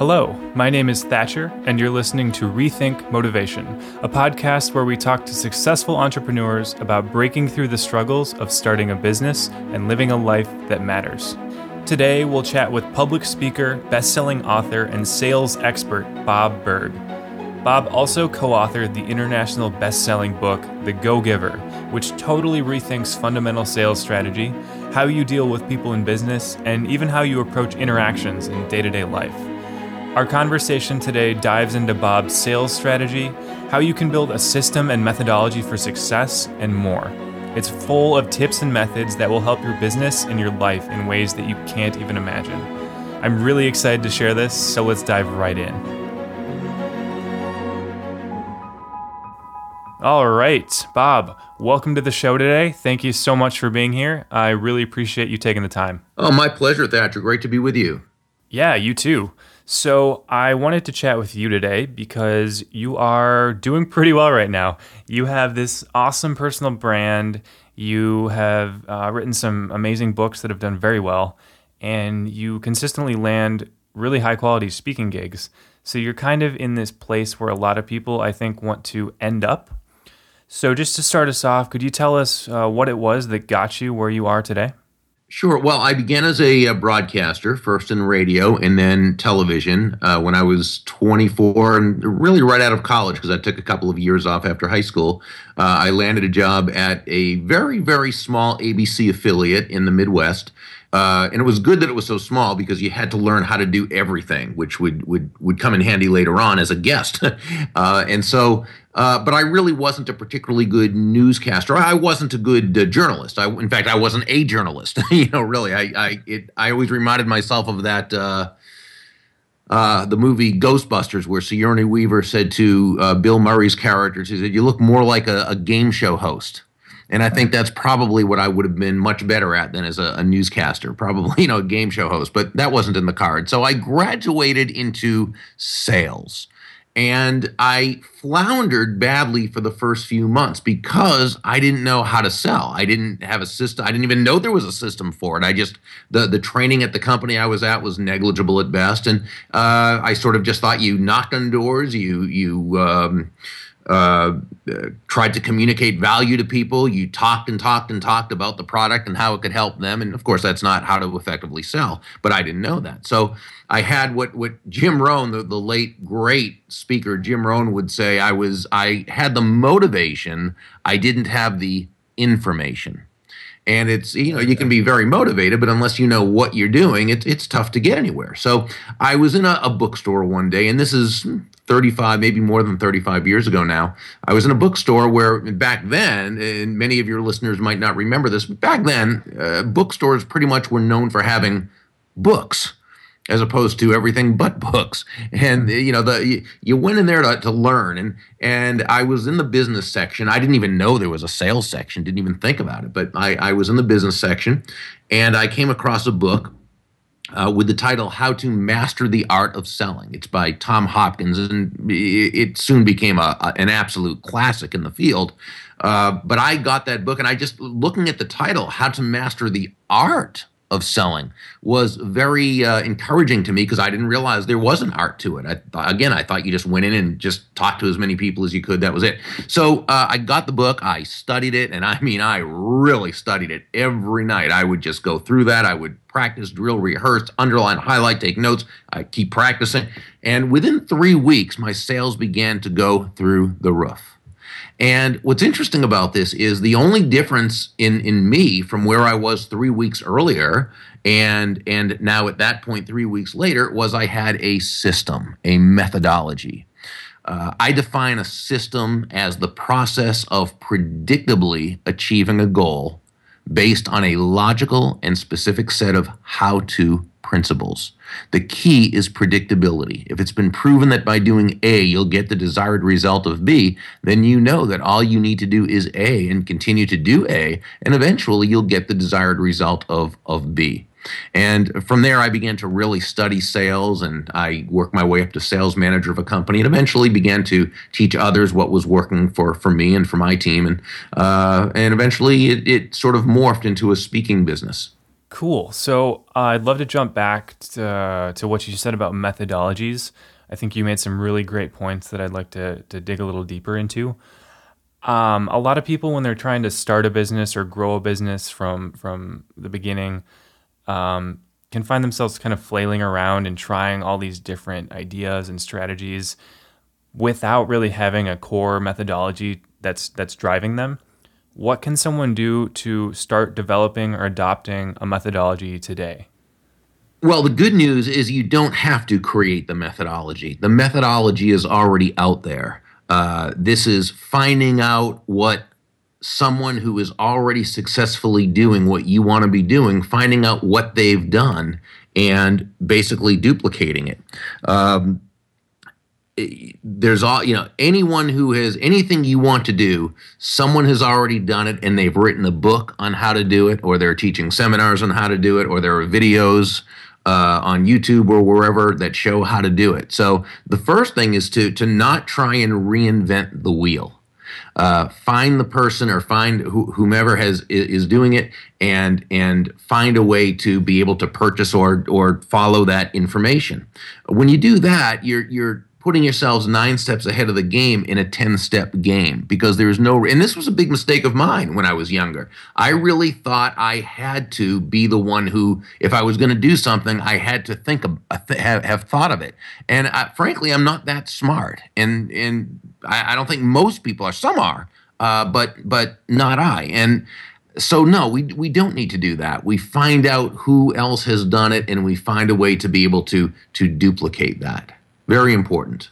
Hello, my name is Thatcher, and you're listening to Rethink Motivation, a podcast where we talk to successful entrepreneurs about breaking through the struggles of starting a business and living a life that matters. Today, we'll chat with public speaker, best selling author, and sales expert Bob Burg. Bob also co authored the international best selling book, The Go Giver, which totally rethinks fundamental sales strategy, how you deal with people in business, and even how you approach interactions in day to day life. Our conversation today dives into Bob's sales strategy, how you can build a system and methodology for success, and more. It's full of tips and methods that will help your business and your life in ways that you can't even imagine. I'm really excited to share this, so let's dive right in. All right, Bob, welcome to the show today. Thank you so much for being here. I really appreciate you taking the time. Oh, my pleasure, Thatcher. Great to be with you. Yeah, you too. So, I wanted to chat with you today because you are doing pretty well right now. You have this awesome personal brand. You have uh, written some amazing books that have done very well, and you consistently land really high quality speaking gigs. So, you're kind of in this place where a lot of people, I think, want to end up. So, just to start us off, could you tell us uh, what it was that got you where you are today? Sure. Well, I began as a, a, broadcaster, first in radio and then television uh, when I was 24 and really right out of college because I took a couple of years off after high school. Uh, I landed a job at a very, very small ABC affiliate in the Midwest. Uh, and it was good that it was so small because you had to learn how to do everything, which would would would come in handy later on as a guest. uh, and so, uh, but I really wasn't a particularly good newscaster. I wasn't a good uh, journalist. I, in fact, I wasn't a journalist. you know, really, I I it, I always reminded myself of that. Uh, uh, the movie Ghostbusters, where Sigourney Weaver said to Bill Murray's character, she said, "You look more like a, a game show host." And I think that's probably what I would have been much better at than as a, a, newscaster, probably, you know, a game show host, but that wasn't in the card. So I graduated into sales and I floundered badly for the first few months because I didn't know how to sell. I didn't have a system. I didn't even know there was a system for it. I just the the training at the company I was at was negligible at best, and uh, I sort of just thought you knocked on doors, you you. Um, uh, tried to communicate value to people. You talked and talked and talked about the product and how it could help them. And of course, that's not how to effectively sell. But I didn't know that. So I had what what Jim Rohn, the, the late great speaker Jim Rohn, would say. I was I had the motivation. I didn't have the information. And it's you know you can be very motivated, but unless you know what you're doing, it's it's tough to get anywhere. So I was in a, a bookstore one day, and this is 35, maybe more than 35 years ago now. I was in a bookstore where back then, and many of your listeners might not remember this, but back then, uh, bookstores pretty much were known for having books as opposed to everything but books. And you know, the you, you went in there to, to learn, and and I was in the business section. I didn't even know there was a sales section. Didn't even think about it. But I, I was in the business section, and I came across a book uh, with the title How to Master the Art of Selling. It's by Tom Hopkins, and it soon became a, a an absolute classic in the field. Uh, but I got that book, and I just looking at the title, How to Master the Art of selling was very uh, encouraging to me because I didn't realize there was an art to it. I, again, I thought you just went in and just talked to as many people as you could. That was it. So uh, I got the book, I studied it, and I mean, I really studied it every night. I would just go through that. I would practice, drill, rehearse, underline, highlight, take notes. I keep practicing. And within three weeks, my sales began to go through the roof. And what's interesting about this is the only difference in in me from where I was three weeks earlier and and now at that point three weeks later was I had a system, a methodology. Uh, I define a system as the process of predictably achieving a goal based on a logical and specific set of how to principles. The key is predictability. If it's been proven that by doing A, you'll get the desired result of B, then you know that all you need to do is A and continue to do A, and eventually you'll get the desired result of, of B. And from there, I began to really study sales, and I worked my way up to sales manager of a company, and eventually began to teach others what was working for, for me and for my team, and uh, and eventually it, it sort of morphed into a speaking business. Cool. So uh, I'd love to jump back to, to what you said about methodologies. I think you made some really great points that I'd like to, to dig a little deeper into. Um, a lot of people, when they're trying to start a business or grow a business from from the beginning, um, can find themselves kind of flailing around and trying all these different ideas and strategies without really having a core methodology that's that's driving them. What can someone do to start developing or adopting a methodology today? Well, the good news is you don't have to create the methodology. The methodology is already out there. Uh, this is finding out what someone who is already successfully doing what you want to be doing, finding out what they've done, and basically duplicating it. Um, there's all you know anyone who has anything you want to do someone has already done it and they've written a book on how to do it or they're teaching seminars on how to do it or there are videos uh, on youtube or wherever that show how to do it. So the first thing is to to not try and reinvent the wheel. Uh, find the person or find wh- whomever has is doing it and and find a way to be able to purchase or or follow that information. When you do that you're you're putting yourselves nine steps ahead of the game in a 10 step game because there's no and this was a big mistake of mine when i was younger. I really thought i had to be the one who if i was going to do something i had to think of have, have thought of it. And I, frankly i'm not that smart. And and I, I, don't think most people are. Some are uh, but but not i. And so no we we don't need to do that. We find out who else has done it and we find a way to be able to to duplicate that very important.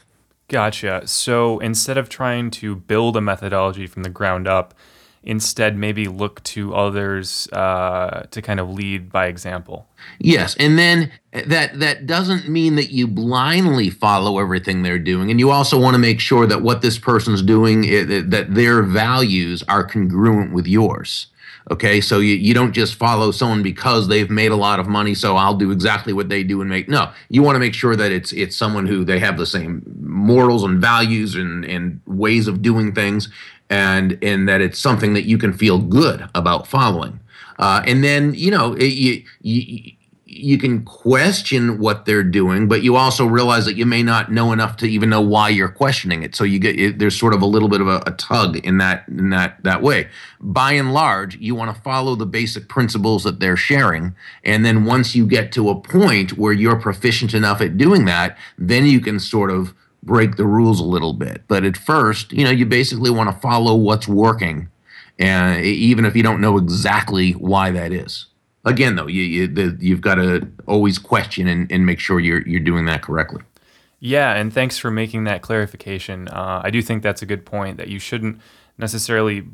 Gotcha. So instead of trying to build a methodology from the ground up, instead maybe look to others uh, to kind of lead by example. Yes, and then that that doesn't mean that you blindly follow everything they're doing, and you also want to make sure that what this person's doing that their values are congruent with yours. Okay, so you, you don't just follow someone because they've made a lot of money, so I'll do exactly what they do and make. No, you want to make sure that it's it's someone who they have the same morals and values and, and ways of doing things, and and that it's something that you can feel good about following. Uh, and then you know it, you, you you can question what they're doing, but you also realize that you may not know enough to even know why you're questioning it. So you get it, there's sort of a little bit of a, a, tug in that in that that way. By and large, you want to follow the basic principles that they're sharing, and then once you get to a point where you're proficient enough at doing that, then you can sort of break the rules a little bit. But at first, you know, you basically want to follow what's working, and even if you don't know exactly why that is again though you, you the, you've got to always question and, and make sure you're you're doing that correctly. Yeah and thanks for making that clarification. Uh, i do think that's a good point that you shouldn't necessarily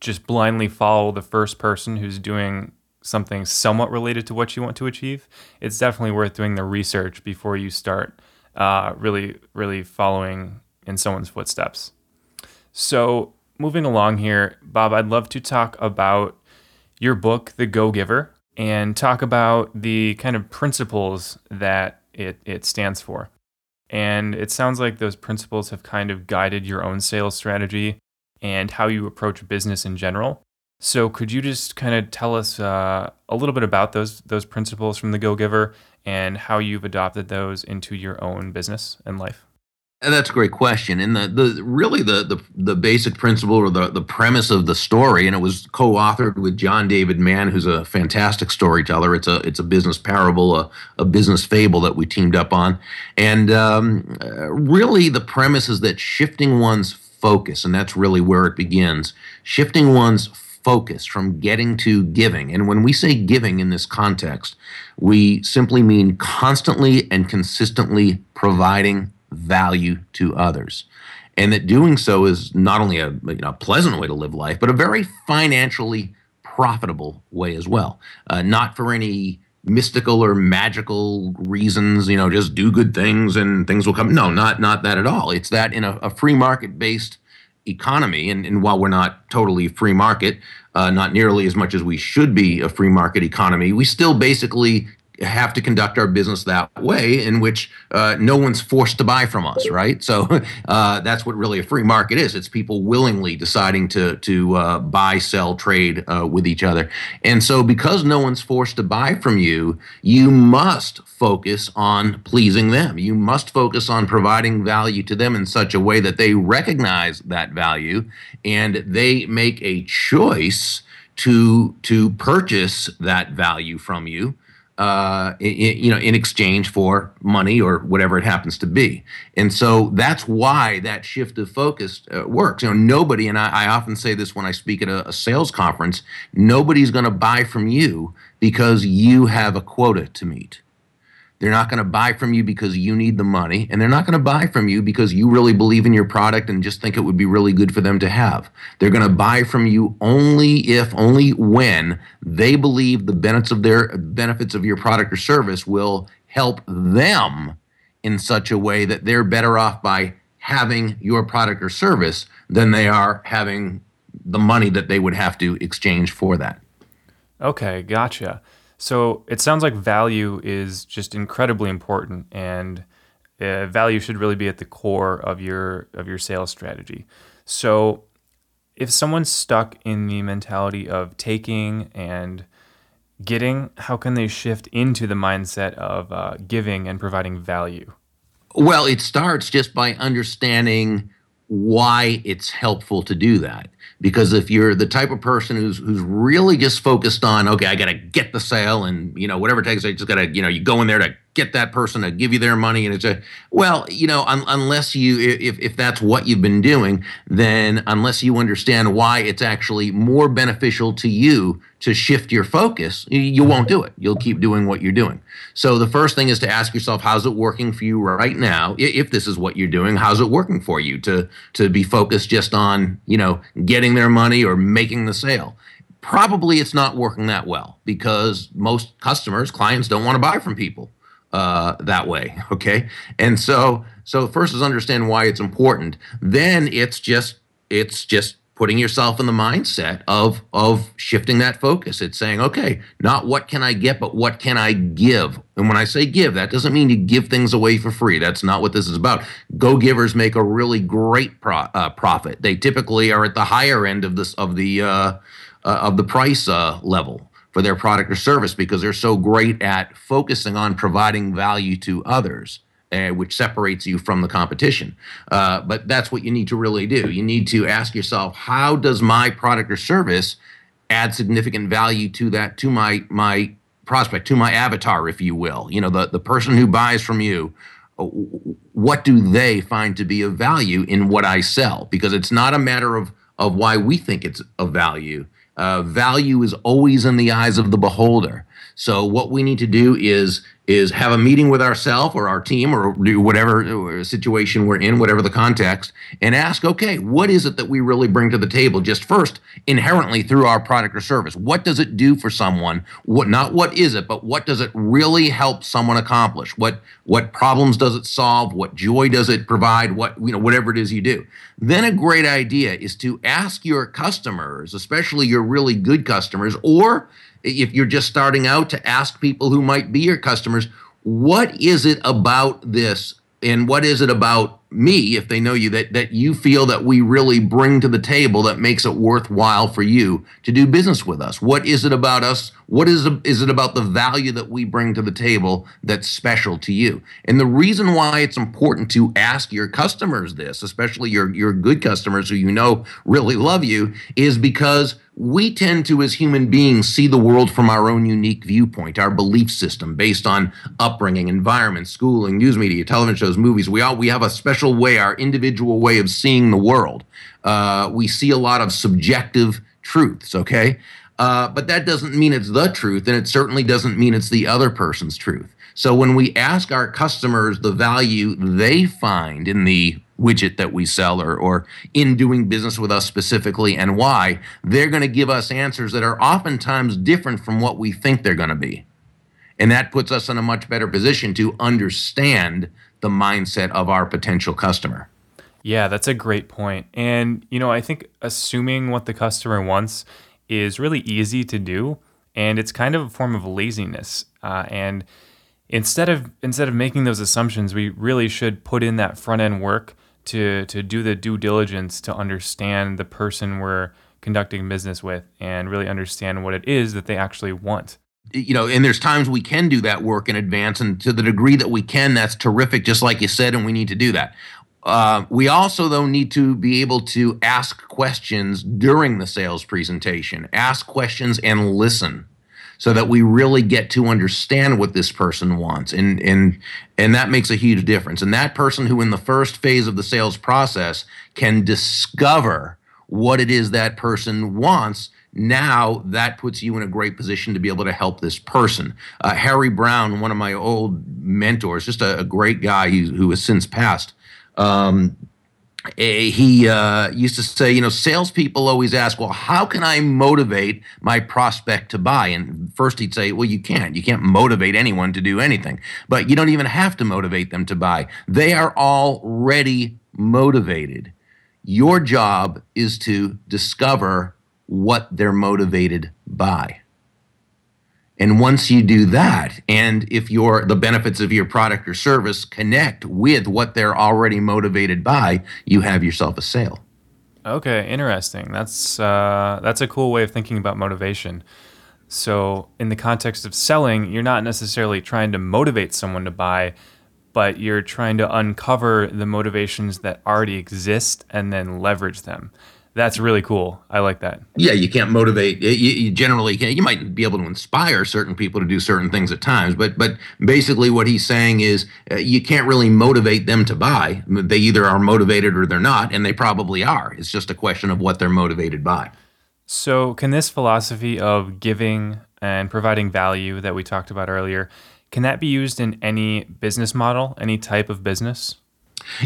just blindly follow the first person who's doing something somewhat related to what you want to achieve. It's definitely worth doing the research before you start uh, really really following in someone's footsteps. So moving along here bob i'd love to talk about your book the go giver and talk about the kind of principles that it, it stands for. And it sounds like those principles have kind of guided your own sales strategy and how you approach business in general. So, could you just kind of tell us uh, a little bit about those those principles from the Go Giver and how you've adopted those into your own business and life? That's a great question. And the, the really the, the the basic principle or the, the premise of the story, and it was co-authored with John David Mann, who's a fantastic storyteller. It's a it's a business parable, a, a business fable that we teamed up on. And um, really the premise is that shifting one's focus, and that's really where it begins, shifting one's focus from getting to giving. And when we say giving in this context, we simply mean constantly and consistently providing value to others. And that doing so is not only a you know, pleasant way to live life, but a very financially profitable way as well. Uh, not for any mystical or magical reasons, you know, just do good things and things will come. No, not not that at all. It's that in a, a free market based economy, and, and, while we're not totally free market, uh, not nearly as much as we should be a free market economy, we still basically have to conduct our business that way, in which uh, no one's forced to buy from us, right? So uh, that's what really a free market is. It's people willingly deciding to to uh, buy, sell, trade uh, with each other. And so, because no one's forced to buy from you, you must focus on pleasing them. You must focus on providing value to them in such a way that they recognize that value and they make a choice to to purchase that value from you uh, you know, in exchange for money or whatever it happens to be. And so that's why that shift of focus uh, works. You know, nobody, and I, I, often say this when I speak at a, a sales conference, nobody's going to buy from you because you have a quota to meet. They're not going to buy from you because you need the money, and they're not going to buy from you because you really believe in your product and just think it would be really good for them to have. They're going to buy from you only if, only when they believe the benefits of their benefits of your product or service will help them in such a way that they're better off by having your product or service than they are having the money that they would have to exchange for that. Okay, gotcha. So it sounds like value is just incredibly important, and uh, value should really be at the core of your of your sales strategy. So if someone's stuck in the mentality of taking and getting, how can they shift into the mindset of uh, giving and providing value? Well, it starts just by understanding why it's helpful to do that because if you're the type of person who's who's really just focused on okay i got to get the sale and you know whatever it takes i just got to you know you go in there to get that person to give you their money and it's a well you know un, unless you if if that's what you've been doing then unless you understand why it's actually more beneficial to you to shift your focus you won't do it. You'll keep doing what you're doing. So the first thing is to ask yourself how's it working for you right now? If this is what you're doing how's it working for you to to be focused just on you know getting their money or making the sale? Probably it's not working that well because most customers clients don't want to buy from people uh, that way. Okay, and so so first is understand why it's important. Then it's just it's just putting yourself in the mindset of of shifting that focus. It's saying, okay, not what can I get, but what can I give. And when I say give, that doesn't mean you give things away for free. That's not what this is about. Go givers make a really great pro, uh, profit. They typically are at the higher end of this of the uh, uh, of the price uh, level for their product or service because they're so great at focusing on providing value to others. Uh, which separates you from the competition. Uh, but that's what you need to really do. You need to ask yourself, how does my product or service add significant value to that, to my my prospect, to my avatar, if you will? You know, the, the person who buys from you, uh, what do they find to be of value in what I sell? Because it's not a matter of of why we think it's of value. Uh, value is always in the eyes of the beholder. So what we need to do is is have a meeting with ourselves or our team or do whatever uh, situation we're in, whatever the context, and ask, okay, what is it that we really bring to the table? Just first, inherently through our product or service, what does it do for someone? What not what is it, but what does it really help someone accomplish? What what problems does it solve? What joy does it provide? What you know, whatever it is you do. Then a great idea is to ask your customers, especially your really good customers, or if you're just starting out to ask people who might be your customers, what is it about this? And what is it about me if they know you that that you feel that we really bring to the table that makes it worthwhile for you to do business with us. What is it about us? What is is it about the value that we bring to the table that's special to you? And the reason why it's important to ask your customers this especially your your good customers who you know really love you is because we tend to, as human beings, see the world from our own unique viewpoint, our belief system based on upbringing, environment, schooling, news media, television shows, movies. We all we have a special way, our individual way of seeing the world. Uh, we see a lot of subjective truths. Okay, uh, but that doesn't mean it's the truth, and it certainly doesn't mean it's the other person's truth. So when we ask our customers the value they find in the widget that we sell or, or in doing business with us specifically and why, they're going to give us answers that are oftentimes different from what we think they're going to be. And that puts us in a much better position to understand the mindset of our potential customer. Yeah, that's a great point. And, you know, I think assuming what the customer wants is really easy to do. And it's kind of a form of laziness. Uh, and instead of instead of making those assumptions, we really should put in that front end work to to do the due diligence to understand the person we're conducting business with and really understand what it is that they actually want you know, and there's times we can do that work in advance, and to the degree that we can, that's terrific, just like you said, and we need to do that. Uh, we also, though, need to be able to ask questions during the sales presentation, ask questions and listen so that we really get to understand what this person wants and and and that makes a huge difference and that person who in the first phase of the sales process can discover what it is that person wants now that puts you in a great position to be able to help this person. Uh, Harry Browne, one of my old mentors, just a, a great guy who, who has since passed, um, eh, he uh, used to say, you know, salespeople always ask, well, how can I motivate my prospect to buy? And first he'd say, well, you can't. You can't motivate anyone to do anything. But you don't even have to motivate them to buy. They are already motivated. Your job is to discover what they're motivated by. And once you do that, and if your the benefits of your product or service connect with what they're already motivated by, you have yourself a sale. Okay, interesting. That's uh, that's a cool way of thinking about motivation. So, in the context of selling, you're not necessarily trying to motivate someone to buy, but you're trying to uncover the motivations that already exist and then leverage them that's really cool. I like that. Yeah, you can't motivate. You, you generally can. You might be able to inspire certain people to do certain things at times, but but basically what he's saying is uh, you can't really motivate them to buy. They either are motivated or they're not, and they probably are. It's just a question of what they're motivated by. So, can this philosophy of giving and providing value that we talked about earlier, can that be used in any business model, any type of business?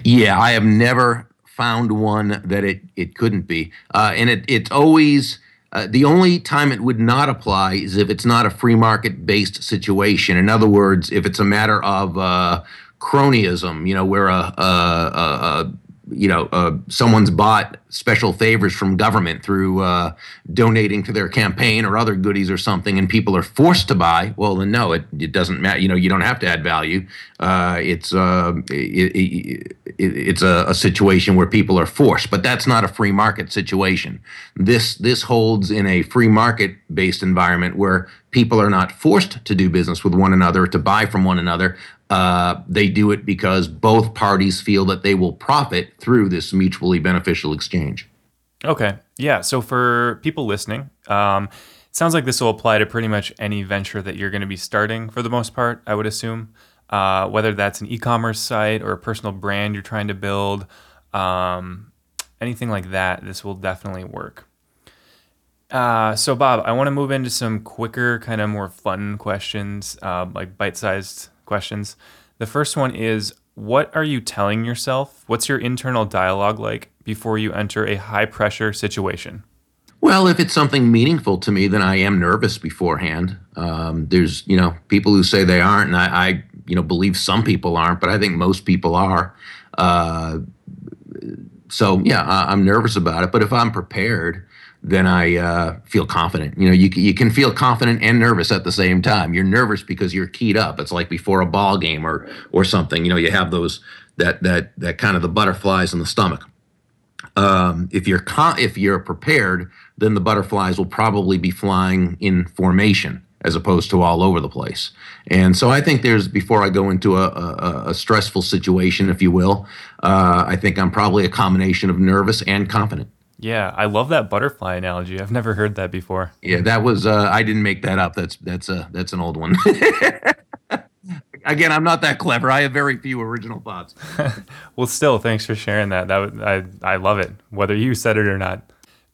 Yeah, I have never found one that it it couldn't be, uh, and it it's always. Uh, the only time it would not apply is if it's not a free market based situation. In other words, if it's a matter of uh, cronyism, you know, where a, a, a, you know, uh, someone's bought special favors from government through uh, donating to their campaign or other goodies or something, and people are forced to buy. Well, then no, it, it doesn't matter. You know, you don't have to add value. Uh, it's uh, it, it, it's a, a, situation where people are forced, but that's not a free market situation. This this holds in a free market based environment where people are not forced to do business with one another to buy from one another uh, they do it because both parties feel that they will profit through this mutually beneficial exchange. Okay. Yeah. So for people listening, um, it sounds like this will apply to pretty much any venture that you're going to be starting for the most part, I would assume. Uh, whether that's an e commerce site or a personal brand you're trying to build, um, anything like that, this will definitely work. Uh, so, Bob, I want to move into some quicker, kind of more fun questions, uh, like bite sized questions. The first one is What are you telling yourself? What's your internal dialogue like before you enter a high pressure situation? Well, if it's something meaningful to me, then I am nervous beforehand. Um, there's, you know, people who say they aren't, and I, I, you know, believe some people aren't, but I think most people are. Uh, so yeah, I, I'm nervous about it. But if I'm prepared, then I uh, feel confident. You know, you you can feel confident and nervous at the same time. You're nervous because you're keyed up. It's like before a ball game or or something. You know, you have those that that that kind of the butterflies in the stomach. Um, if you're con- if you're prepared, then the butterflies will probably be flying in formation as opposed to all over the place. And so I think there's before I go into a, a, a stressful situation, if you will, uh, I think I'm probably a combination of nervous and confident. Yeah, I love that butterfly analogy. I've never heard that before. Yeah, that was uh, I didn't make that up. That's that's a uh, that's an old one. Again, I'm not that clever. I have very few original thoughts. well, still, thanks for sharing that. That I I love it, whether you said it or not.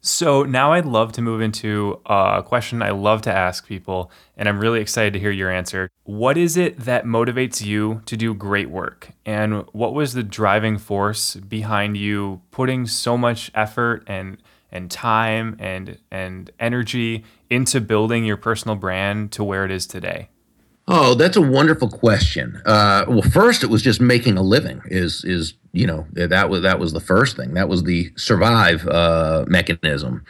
So now I'd love to move into a question I love to ask people, and I'm really excited to hear your answer. What is it that motivates you to do great work? And what was the driving force behind you putting so much effort and and time and and energy into building your personal brand to where it is today? Oh, that's a wonderful question. Uh, well, first, it was just making a living. Is is you know that was that was the first thing. That was the survive uh, mechanism.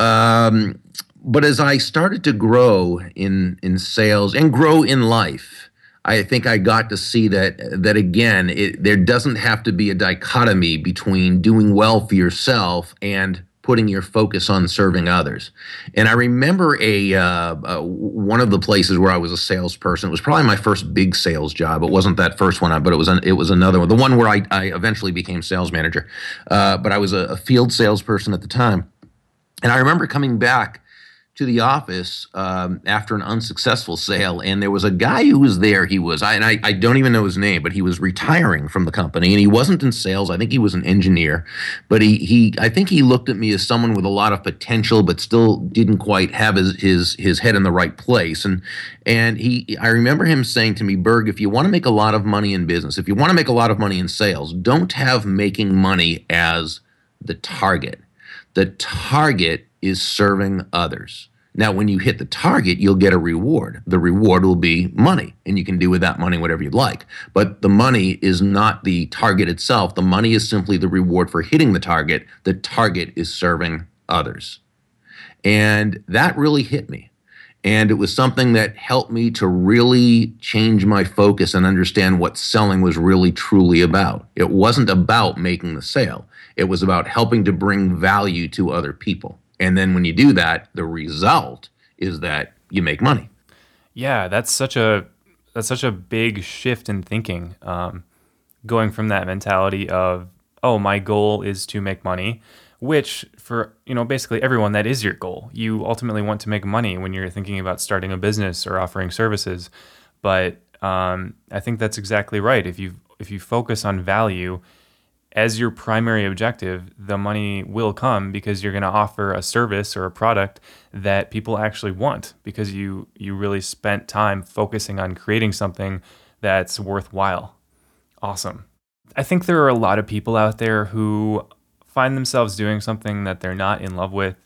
Um, but as I started to grow in in sales and grow in life, I think I got to see that that again, it, there doesn't have to be a dichotomy between doing well for yourself and putting your focus on serving others. And I remember a uh, uh, one of the places where I was a salesperson. It was probably my first big sales job. It wasn't that first one, but it was an, it was another one. The one where I, I eventually became sales manager. Uh, but I was a, a field salesperson at the time, and I remember coming back to the office um, after an unsuccessful sale, and there was a guy who was there. He was, I, and I, I don't even know his name, but he was retiring from the company, and he wasn't in sales. I think he was an engineer, but he, he, I think he looked at me as someone with a lot of potential, but still didn't quite have his, his, his head in the right place. And, and he, I remember him saying to me, Burg, if you want to make a lot of money in business, if you want to make a lot of money in sales, don't have making money as the target. The target is serving others. Now, when you hit the target, you'll get a reward. The reward will be money, and you can do with that money whatever you'd like. But the money is not the target itself. The money is simply the reward for hitting the target. The target is serving others. And that really hit me. And it was something that helped me to really change my focus and understand what selling was really truly about. It wasn't about making the sale, it was about helping to bring value to other people. And then when you do that, the result is that you make money. Yeah, that's such a that's such a big shift in thinking. Um, going from that mentality of oh, my goal is to make money, which for you know basically everyone that is your goal. You ultimately want to make money when you're thinking about starting a business or offering services. But um, I think that's exactly right. If you if you focus on value as your primary objective, the money will come because you're going to offer a service or a product that people actually want because you you really spent time focusing on creating something that's worthwhile. Awesome. I think there are a lot of people out there who find themselves doing something that they're not in love with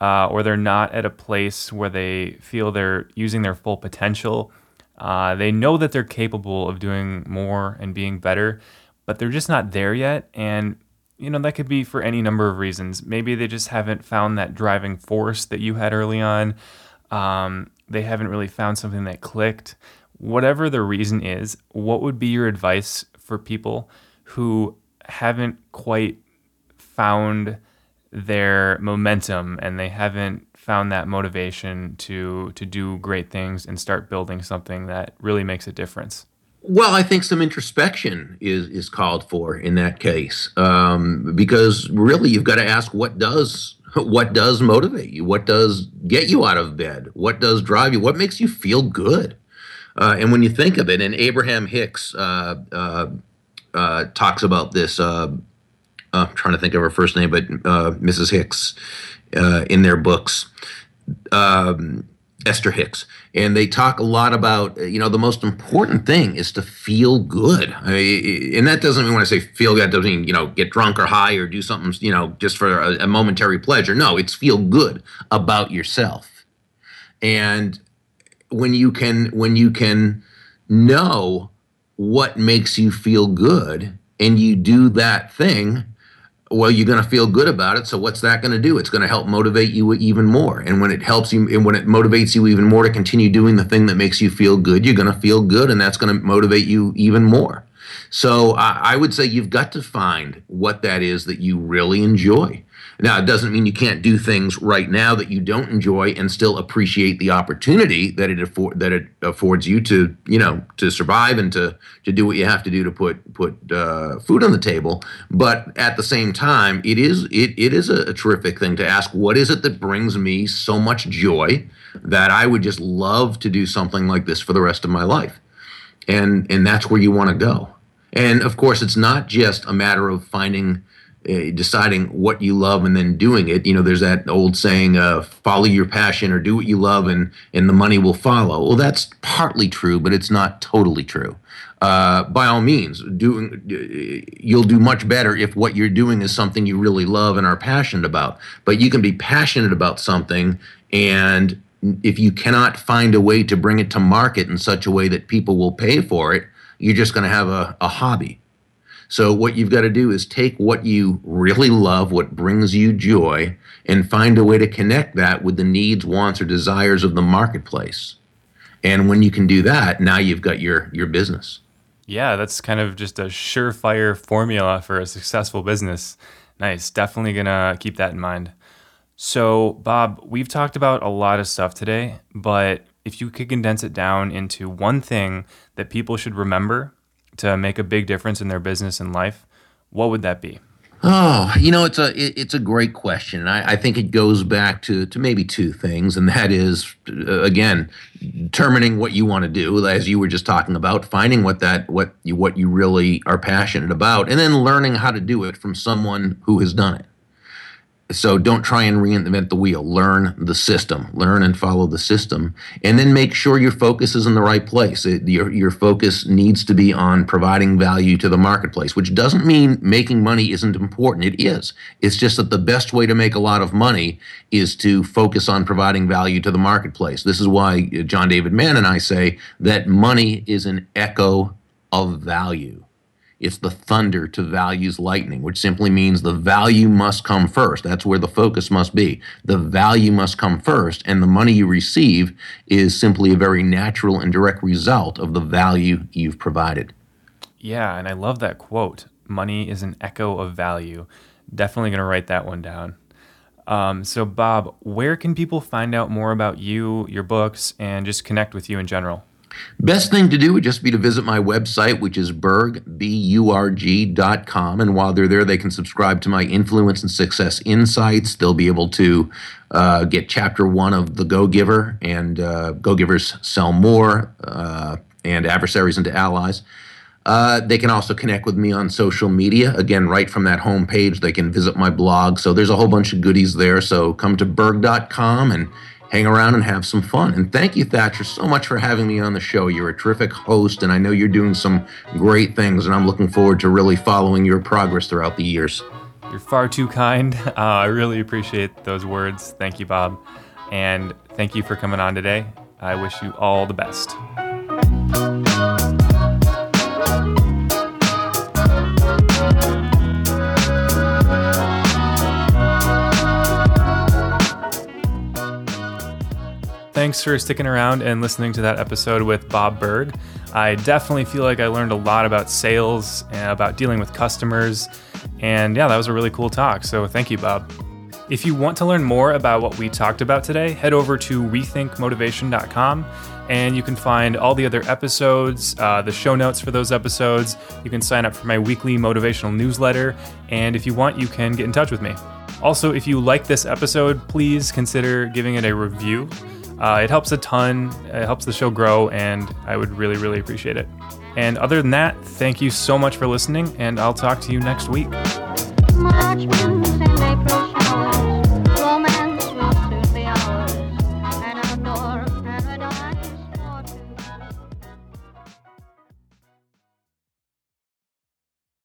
uh, or they're not at a place where they feel they're using their full potential. Uh, they know that they're capable of doing more and being better, but they're just not there yet. And, you know, that could be for any number of reasons. Maybe they just haven't found that driving force that you had early on. Um, they haven't really found something that clicked. Whatever the reason is, what would be your advice for people who haven't quite found their momentum and they haven't found that motivation to to do great things and start building something that really makes a difference? Well, I think some introspection is is called for in that case, um, because really you've got to ask what does what does motivate you, what does get you out of bed, what does drive you, what makes you feel good, uh, and when you think of it, and Abraham Hicks uh, uh, uh talks about this. Uh, I'm trying to think of her first name, but uh, Mrs. Hicks in their books. Um, Esther Hicks, and they talk a lot about you know the most important thing is to feel good, I mean, and that doesn't mean when I say feel good, doesn't mean you know get drunk or high or do something you know just for a, a momentary pleasure. No, it's feel good about yourself, and when you can when you can know what makes you feel good and you do that thing well you're going to feel good about it so what's that going to do? It's going to help motivate you even more. And when it helps you and when it motivates you even more to continue doing the thing that makes you feel good you're going to feel good and that's going to motivate you even more. So I, I would say you've got to find what that is that you really enjoy now, it doesn't mean you can't do things right now that you don't enjoy and still appreciate the opportunity that it that it affords you to, you know, to survive and to to do what you have to do to put put uh, food on the table. But at the same time, it is it it is a, a terrific thing to ask. What is it that brings me so much joy that I would just love to do something like this for the rest of my life? And and that's where you want to go. And of course, it's not just a matter of finding deciding what you love and then doing it. You know, there's that old saying, uh, "Follow your passion or do what you love, and and the money will follow." Well, that's partly true, but it's not totally true. Uh, by all means, doing you'll do much better if what you're doing is something you really love and are passionate about. But you can be passionate about something, and if you cannot find a way to bring it to market in such a way that people will pay for it, you're just going to have a, a hobby So, what you've got to do is take what you really love, what brings you joy, and find a way to connect that with the needs, wants, or desires of the marketplace. And when you can do that, now you've got your, your business. Yeah, that's kind of just a surefire formula for a successful business. Nice. Definitely going to keep that in mind. So, Bob, we've talked about a lot of stuff today, but if you could condense it down into one thing that people should remember to make a big difference in their business and life, what would that be? Oh, you know, it's a it, it's a great question. I, I think it goes back to to maybe two things, and that is uh, again determining what you want to do, as you were just talking about, finding what that what you what you really are passionate about, and then learning how to do it from someone who has done it so don't try and reinvent the wheel. Learn the system. Learn and follow the system. And then make sure your focus is in the right place. It, your, your focus needs to be on providing value to the marketplace which doesn't mean making money isn't important. It is. It's just that the best way to make a lot of money is to focus on providing value to the marketplace. This is why john david mann and i say that money is an echo of value it's the thunder to values lightning, which simply means the value must come first. That's where the focus must be. The value must come first, and the money you receive is simply a very natural and direct result of the value you've provided. Yeah, and I love that quote money is an echo of value. Definitely going to write that one down. Um, so, Bob, where can people find out more about you, your books, and just connect with you in general? Best thing to do would just be to visit my website, which is burg, B-U-R-G dot com. And while they're there, they can subscribe to my Influence and Success Insights. They'll be able to uh, get chapter one of The Go Giver and uh, Go Givers Sell More uh, and Adversaries into Allies. Uh, they can also connect with me on social media. Again, right from that home page, they can visit my blog. So there's a whole bunch of goodies there. So come to burg.com and hang around and have some fun. And thank you, Thatcher, so much for having me on the show. You're a terrific host, and I know you're doing some great things, and I'm looking forward to really following your progress throughout the years. You're far too kind. Uh, I really appreciate those words. Thank you, Bob. And thank you for coming on today. I wish you all the best. Thanks for sticking around and listening to that episode with Bob Burg. I definitely feel like I learned a lot about sales and about dealing with customers. And yeah, that was a really cool talk. So thank you, Bob. If you want to learn more about what we talked about today, head over to rethinkmotivation.com and you can find all the other episodes, uh, the show notes for those episodes. You can sign up for my weekly motivational newsletter. And if you want, you can get in touch with me. Also, if you like this episode, please consider giving it a review. Uh, it helps a ton, it helps the show grow, and I would really, really appreciate it. And other than that, thank you so much for listening, and I'll talk to you next week.